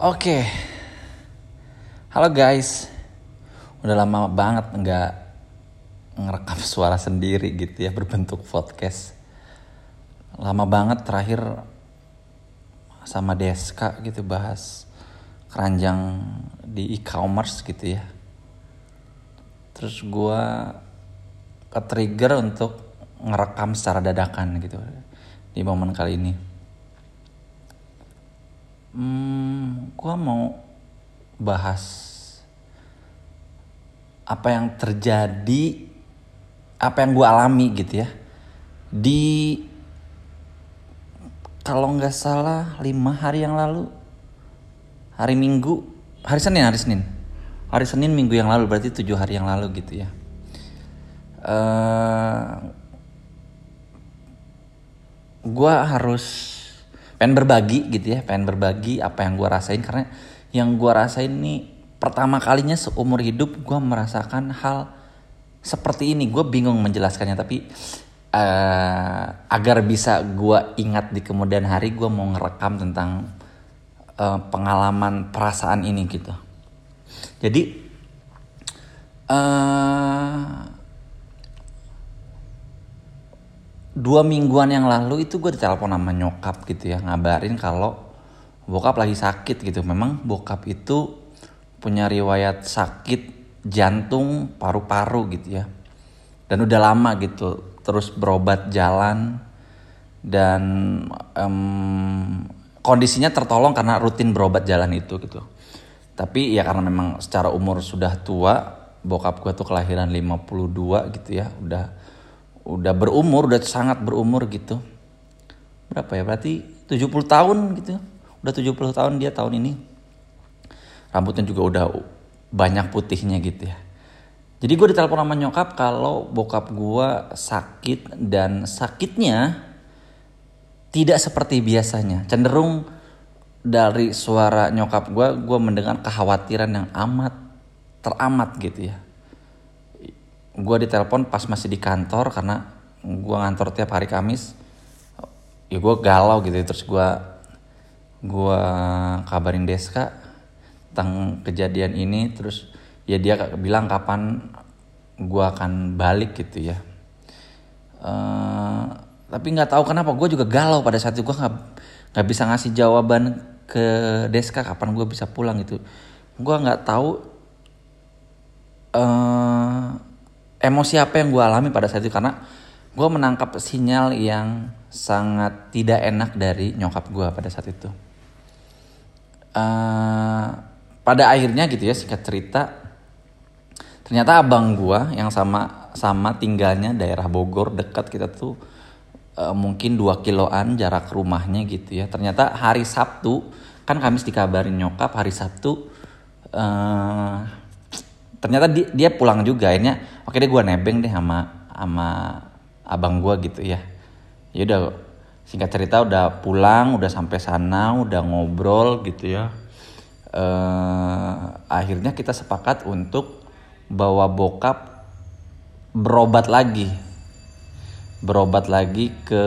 Oke, halo guys. Udah lama banget nggak ngerekam suara sendiri gitu ya berbentuk podcast. Lama banget terakhir sama Deska gitu bahas keranjang di e-commerce gitu ya. Terus gue ke-trigger untuk ngerekam secara dadakan gitu di momen kali ini. Hmm, gue mau bahas apa yang terjadi, apa yang gue alami gitu ya. Di kalau nggak salah lima hari yang lalu, hari Minggu, hari Senin, hari Senin, hari Senin minggu yang lalu berarti tujuh hari yang lalu gitu ya. Uh, gue harus pengen berbagi gitu ya pengen berbagi apa yang gue rasain. Karena yang gue rasain ini pertama kalinya seumur hidup gue merasakan hal seperti ini. Gue bingung menjelaskannya tapi uh, agar bisa gue ingat di kemudian hari gue mau ngerekam tentang uh, pengalaman perasaan ini gitu. Jadi uh, dua mingguan yang lalu itu gue ditelepon sama nyokap gitu ya ngabarin kalau bokap lagi sakit gitu. Memang bokap itu punya riwayat sakit jantung paru-paru gitu ya. Dan udah lama gitu terus berobat jalan dan um, kondisinya tertolong karena rutin berobat jalan itu gitu. Tapi ya karena memang secara umur sudah tua bokap gue tuh kelahiran 52 gitu ya udah udah berumur udah sangat berumur gitu. Berapa ya? Berarti 70 tahun gitu. Udah 70 tahun dia tahun ini. Rambutnya juga udah banyak putihnya gitu ya. Jadi gue ditelepon sama nyokap kalau bokap gue sakit dan sakitnya tidak seperti biasanya. Cenderung dari suara nyokap gue gue mendengar kekhawatiran yang amat teramat gitu ya gue ditelepon pas masih di kantor karena gue ngantor tiap hari Kamis. Ya gue galau gitu terus gue gue kabarin Deska tentang kejadian ini. Terus ya dia bilang kapan gue akan balik gitu ya. Uh, tapi nggak tahu kenapa gue juga galau pada saat itu. Gue nggak nggak bisa ngasih jawaban ke Deska kapan gue bisa pulang gitu. Gue nggak tahu uh, emosi apa yang gue alami pada saat itu karena gue menangkap sinyal yang sangat tidak enak dari nyokap gue pada saat itu. Uh, pada akhirnya gitu ya singkat cerita, ternyata abang gue yang sama sama tinggalnya daerah Bogor dekat kita tuh uh, mungkin dua kiloan jarak rumahnya gitu ya. Ternyata hari Sabtu kan Kamis dikabarin nyokap hari Sabtu uh, ternyata dia, dia pulang juga akhirnya oke deh gue nebeng deh sama sama abang gue gitu ya. Ya udah singkat cerita udah pulang udah sampai sana udah ngobrol gitu ya. Eh, akhirnya kita sepakat untuk bawa bokap berobat lagi. Berobat lagi ke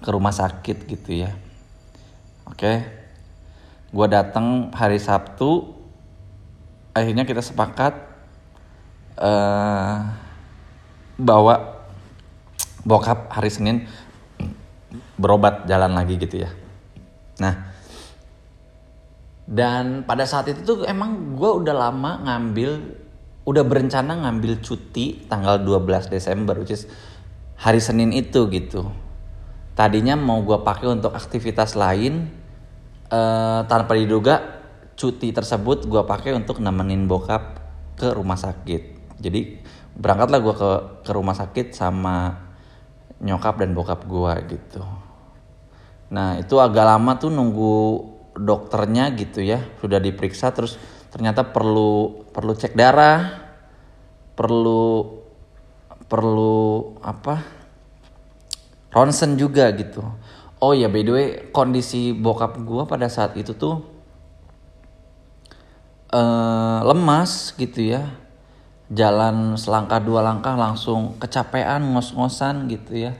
ke rumah sakit gitu ya. Oke? Gue datang hari Sabtu akhirnya kita sepakat uh, bahwa bokap hari Senin berobat jalan lagi gitu ya. Nah, dan pada saat itu tuh emang gue udah lama ngambil, udah berencana ngambil cuti tanggal 12 Desember, which is hari Senin itu gitu. Tadinya mau gue pakai untuk aktivitas lain, uh, tanpa diduga cuti tersebut gue pakai untuk nemenin bokap ke rumah sakit. Jadi berangkatlah gue ke ke rumah sakit sama nyokap dan bokap gue gitu. Nah itu agak lama tuh nunggu dokternya gitu ya. Sudah diperiksa terus ternyata perlu perlu cek darah perlu perlu apa? Ronsen juga gitu. Oh ya by the way kondisi bokap gue pada saat itu tuh uh, lemas gitu ya. Jalan selangkah dua langkah langsung kecapean ngos-ngosan gitu ya.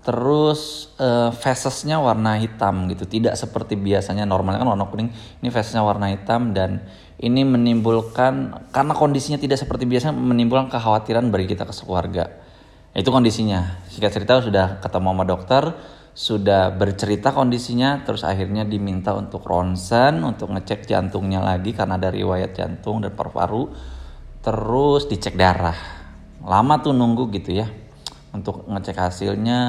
Terus uh, facesnya warna hitam gitu. Tidak seperti biasanya normalnya. Kan warna kuning ini facesnya warna hitam dan ini menimbulkan karena kondisinya tidak seperti biasa menimbulkan kekhawatiran bagi kita ke keluarga itu kondisinya. Singkat cerita sudah ketemu sama dokter sudah bercerita kondisinya terus akhirnya diminta untuk ronsen untuk ngecek jantungnya lagi karena ada riwayat jantung dan paru-paru terus dicek darah. Lama tuh nunggu gitu ya untuk ngecek hasilnya.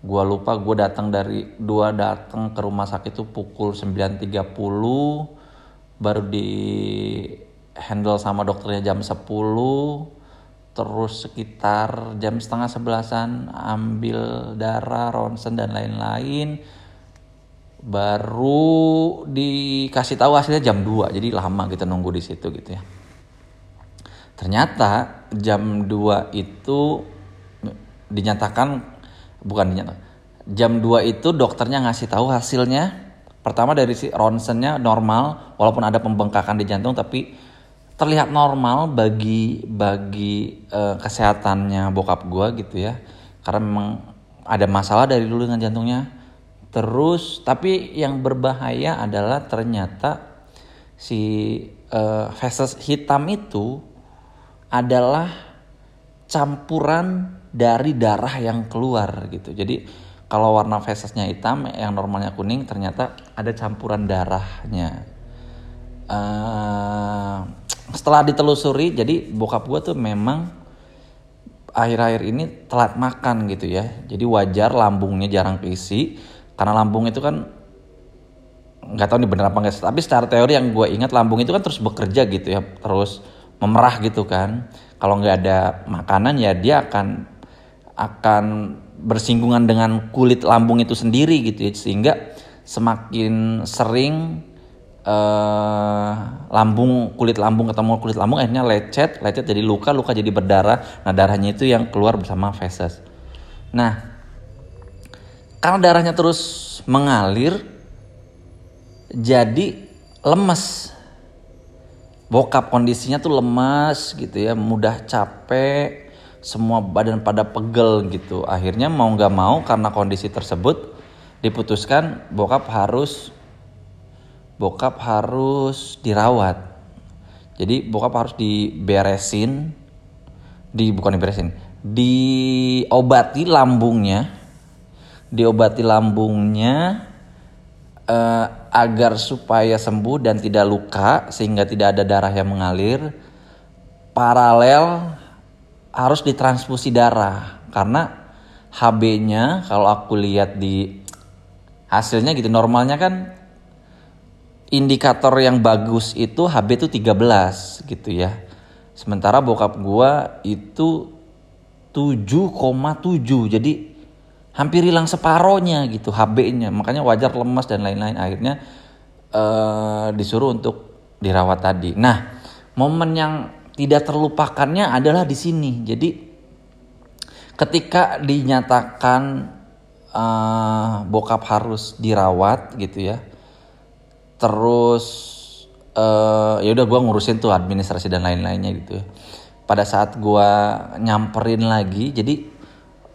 Gua lupa gua datang dari dua datang ke rumah sakit itu pukul 9.30 baru di handle sama dokternya jam 10 terus sekitar jam setengah sebelasan ambil darah ronsen dan lain-lain. Baru dikasih tahu hasilnya jam 2 jadi lama kita nunggu di situ gitu ya. Ternyata jam 2 itu dinyatakan bukan dinyatakan jam 2 itu dokternya ngasih tahu hasilnya. Pertama dari si ronsennya normal walaupun ada pembengkakan di jantung tapi terlihat normal bagi bagi uh, kesehatannya bokap gue gitu ya. Karena memang ada masalah dari dulu dengan jantungnya. Terus tapi yang berbahaya adalah ternyata si uh, feses hitam itu adalah campuran dari darah yang keluar gitu. Jadi kalau warna fesesnya hitam yang normalnya kuning ternyata ada campuran darahnya. Uh, setelah ditelusuri jadi bokap gue tuh memang akhir-akhir ini telat makan gitu ya. Jadi wajar lambungnya jarang keisi karena lambung itu kan nggak tahu nih bener apa enggak tapi secara teori yang gue ingat lambung itu kan terus bekerja gitu ya terus memerah gitu kan. Kalau nggak ada makanan ya dia akan akan bersinggungan dengan kulit lambung itu sendiri gitu ya. Sehingga semakin sering uh, lambung kulit lambung ketemu kulit lambung akhirnya lecet lecet jadi luka luka jadi berdarah. Nah darahnya itu yang keluar bersama feses. Nah karena darahnya terus mengalir jadi lemes. Bokap kondisinya tuh lemas gitu ya mudah capek semua badan pada pegel gitu. Akhirnya mau nggak mau karena kondisi tersebut diputuskan bokap harus bokap harus dirawat. Jadi bokap harus diberesin di bukan diberesin diobati lambungnya diobati lambungnya eh, agar supaya sembuh dan tidak luka sehingga tidak ada darah yang mengalir. Paralel harus ditransfusi darah. Karena HB-nya kalau aku lihat di hasilnya gitu normalnya kan indikator yang bagus itu HB itu 13 gitu ya. Sementara bokap gua itu 7,7 jadi hampir hilang separohnya gitu HB-nya. Makanya wajar lemas dan lain-lain akhirnya uh, disuruh untuk dirawat tadi. Nah, momen yang tidak terlupakannya adalah di sini. Jadi ketika dinyatakan uh, bokap harus dirawat gitu ya terus uh, ya udah gue ngurusin tuh administrasi dan lain-lainnya gitu ya. Pada saat gue nyamperin lagi jadi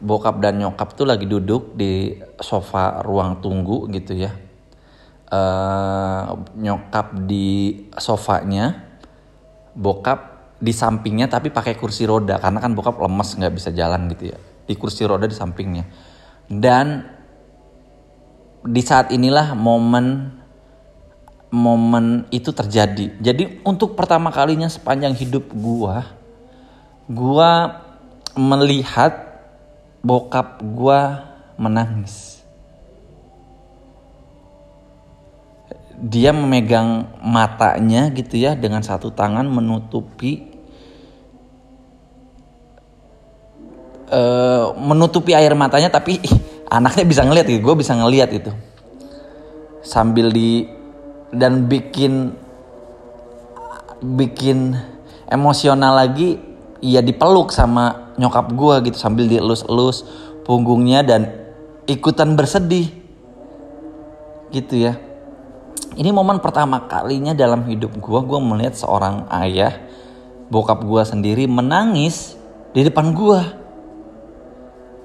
bokap dan nyokap tuh lagi duduk di sofa ruang tunggu gitu ya. Uh, nyokap di sofanya bokap di sampingnya tapi pakai kursi roda karena kan bokap lemes nggak bisa jalan gitu ya. Di kursi roda di sampingnya. Dan di saat inilah momen momen itu terjadi. Jadi untuk pertama kalinya sepanjang hidup gua, gua melihat bokap gua menangis. Dia memegang matanya gitu ya dengan satu tangan menutupi uh, menutupi air matanya tapi anaknya bisa ngeliat gitu, gue bisa ngeliat itu sambil di dan bikin bikin emosional lagi ya dipeluk sama nyokap gue gitu sambil dielus-elus punggungnya dan ikutan bersedih. Gitu ya. Ini momen pertama kalinya dalam hidup gue gue melihat seorang ayah bokap gue sendiri menangis di depan gue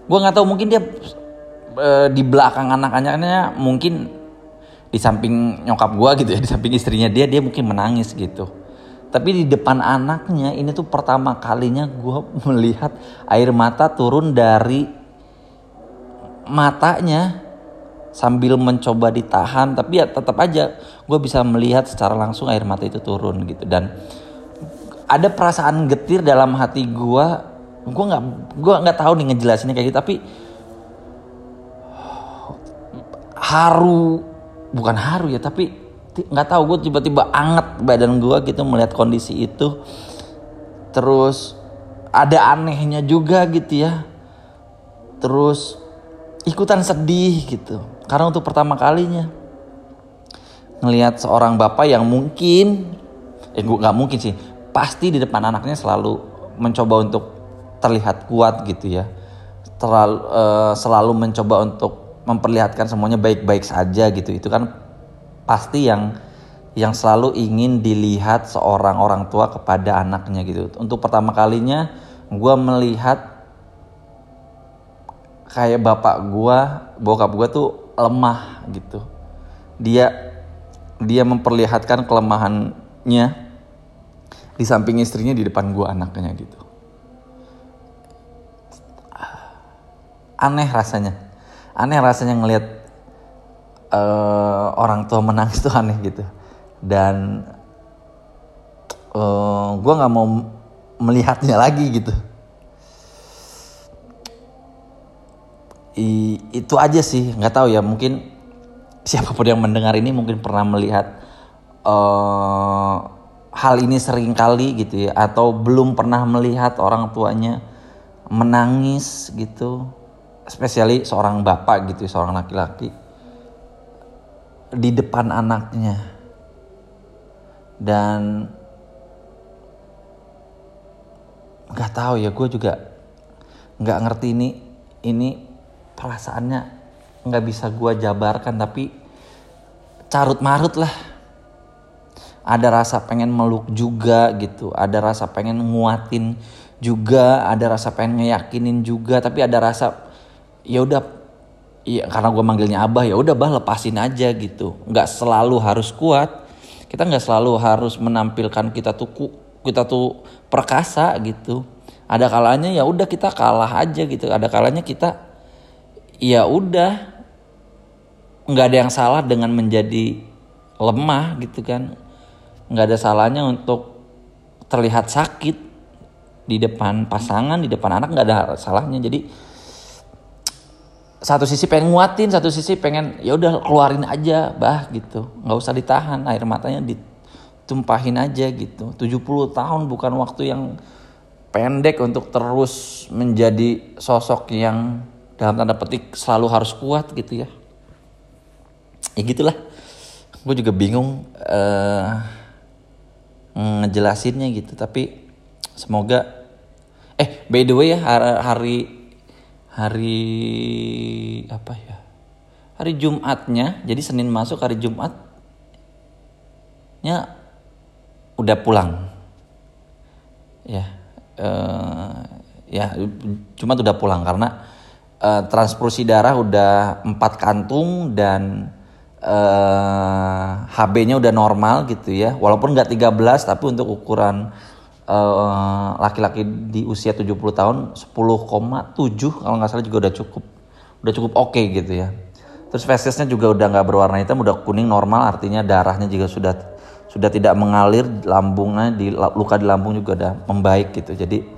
gue nggak tahu mungkin dia e, di belakang anak-anaknya mungkin di samping nyokap gue gitu ya di samping istrinya dia dia mungkin menangis gitu. Tapi di depan anaknya ini tuh pertama kalinya gue melihat air mata turun dari matanya sambil mencoba ditahan tapi ya tetap aja gue bisa melihat secara langsung air mata itu turun gitu. Dan ada perasaan getir dalam hati gue gue nggak gue nggak tahu nih ngejelasinnya kayak gitu tapi haru bukan haru ya tapi nggak tahu gue tiba-tiba anget badan gue gitu melihat kondisi itu. Terus ada anehnya juga gitu ya. Terus ikutan sedih gitu. Karena untuk pertama kalinya ngelihat seorang bapak yang mungkin eh gue nggak mungkin sih pasti di depan anaknya selalu mencoba untuk terlihat kuat gitu ya. Terlalu uh, selalu mencoba untuk memperlihatkan semuanya baik-baik saja gitu. Itu kan pasti yang yang selalu ingin dilihat seorang orang tua kepada anaknya gitu. Untuk pertama kalinya gue melihat kayak bapak gue bokap gue tuh lemah gitu. Dia dia memperlihatkan kelemahannya di samping istrinya di depan gue anaknya gitu. Aneh rasanya aneh rasanya ngelihat uh, orang tua menangis tuh aneh gitu. Dan uh, eh, gue nggak mau melihatnya lagi gitu. I, itu aja sih nggak tahu ya mungkin siapa pun yang mendengar ini mungkin pernah melihat uh, hal ini sering kali gitu ya atau belum pernah melihat orang tuanya menangis gitu spesiali seorang bapak gitu seorang laki-laki di depan anaknya. Dan nggak tahu ya gue juga nggak ngerti ini ini perasaannya nggak bisa gue jabarkan tapi carut marut lah. Ada rasa pengen meluk juga gitu ada rasa pengen nguatin juga ada rasa pengen ngeyakinin juga tapi ada rasa ya udah ya karena gue manggilnya abah ya udah bah lepasin aja gitu. Nggak selalu harus kuat. Kita nggak selalu harus menampilkan kita tuh kita tuh perkasa gitu. Ada kalanya ya udah kita kalah aja gitu. Ada kalanya kita ya udah nggak ada yang salah dengan menjadi lemah gitu kan. Nggak ada salahnya untuk terlihat sakit di depan pasangan di depan anak nggak ada salahnya. Jadi satu sisi pengen nguatin, satu sisi pengen ya udah keluarin aja, bah gitu. nggak usah ditahan, air matanya ditumpahin aja gitu. 70 tahun bukan waktu yang pendek untuk terus menjadi sosok yang dalam tanda petik selalu harus kuat gitu ya. Ya gitulah. Gue juga bingung uh, ngejelasinnya gitu, tapi semoga eh by the way ya hari, hari hari apa ya? Hari Jumatnya jadi Senin masuk hari Jumatnya udah pulang. Ya uh, ya cuma udah pulang karena uh, transfusi darah udah empat kantung dan uh, eh, HB-nya udah normal gitu ya. Walaupun nggak 13 tapi untuk ukuran laki-laki uh, di usia 70 tahun 10,7 kalau nggak salah juga udah cukup udah cukup oke okay gitu ya. Terus fesesnya juga udah nggak berwarna hitam, udah kuning normal, artinya darahnya juga sudah sudah tidak mengalir, lambungnya di luka di lambung juga udah membaik gitu. Jadi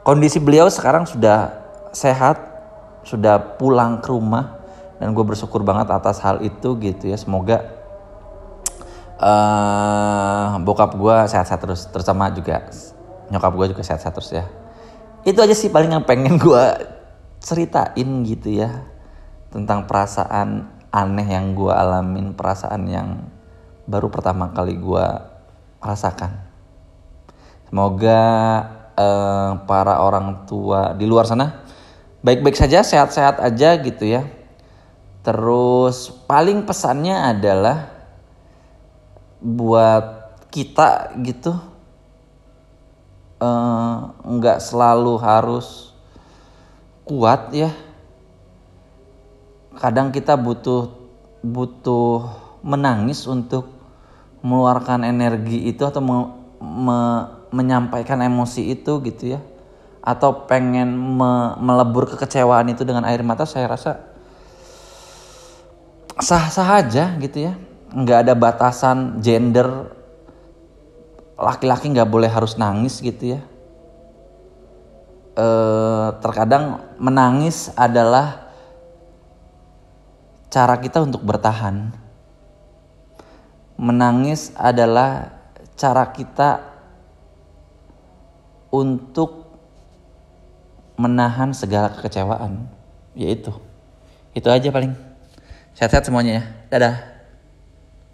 kondisi beliau sekarang sudah sehat, sudah pulang ke rumah dan gue bersyukur banget atas hal itu gitu ya. Semoga uh, bokap gue sehat-sehat terus, terutama juga nyokap gue juga sehat-sehat terus ya. Itu aja sih paling yang pengen gue ceritain gitu ya tentang perasaan aneh yang gue alamin perasaan yang baru pertama kali gue rasakan. Semoga eh, para orang tua di luar sana baik-baik saja sehat-sehat aja gitu ya. Terus paling pesannya adalah buat kita gitu Eh, nggak uh, selalu harus kuat ya. Kadang kita butuh butuh menangis untuk mengeluarkan energi itu atau me, me, menyampaikan emosi itu gitu ya. Atau pengen me, melebur kekecewaan itu dengan air mata saya rasa sah-sah aja gitu ya. Nggak ada batasan gender laki-laki nggak boleh harus nangis gitu ya. E, terkadang menangis adalah cara kita untuk bertahan. Menangis adalah cara kita untuk menahan segala kekecewaan yaitu. Itu aja paling. Sehat-sehat semuanya ya. Dadah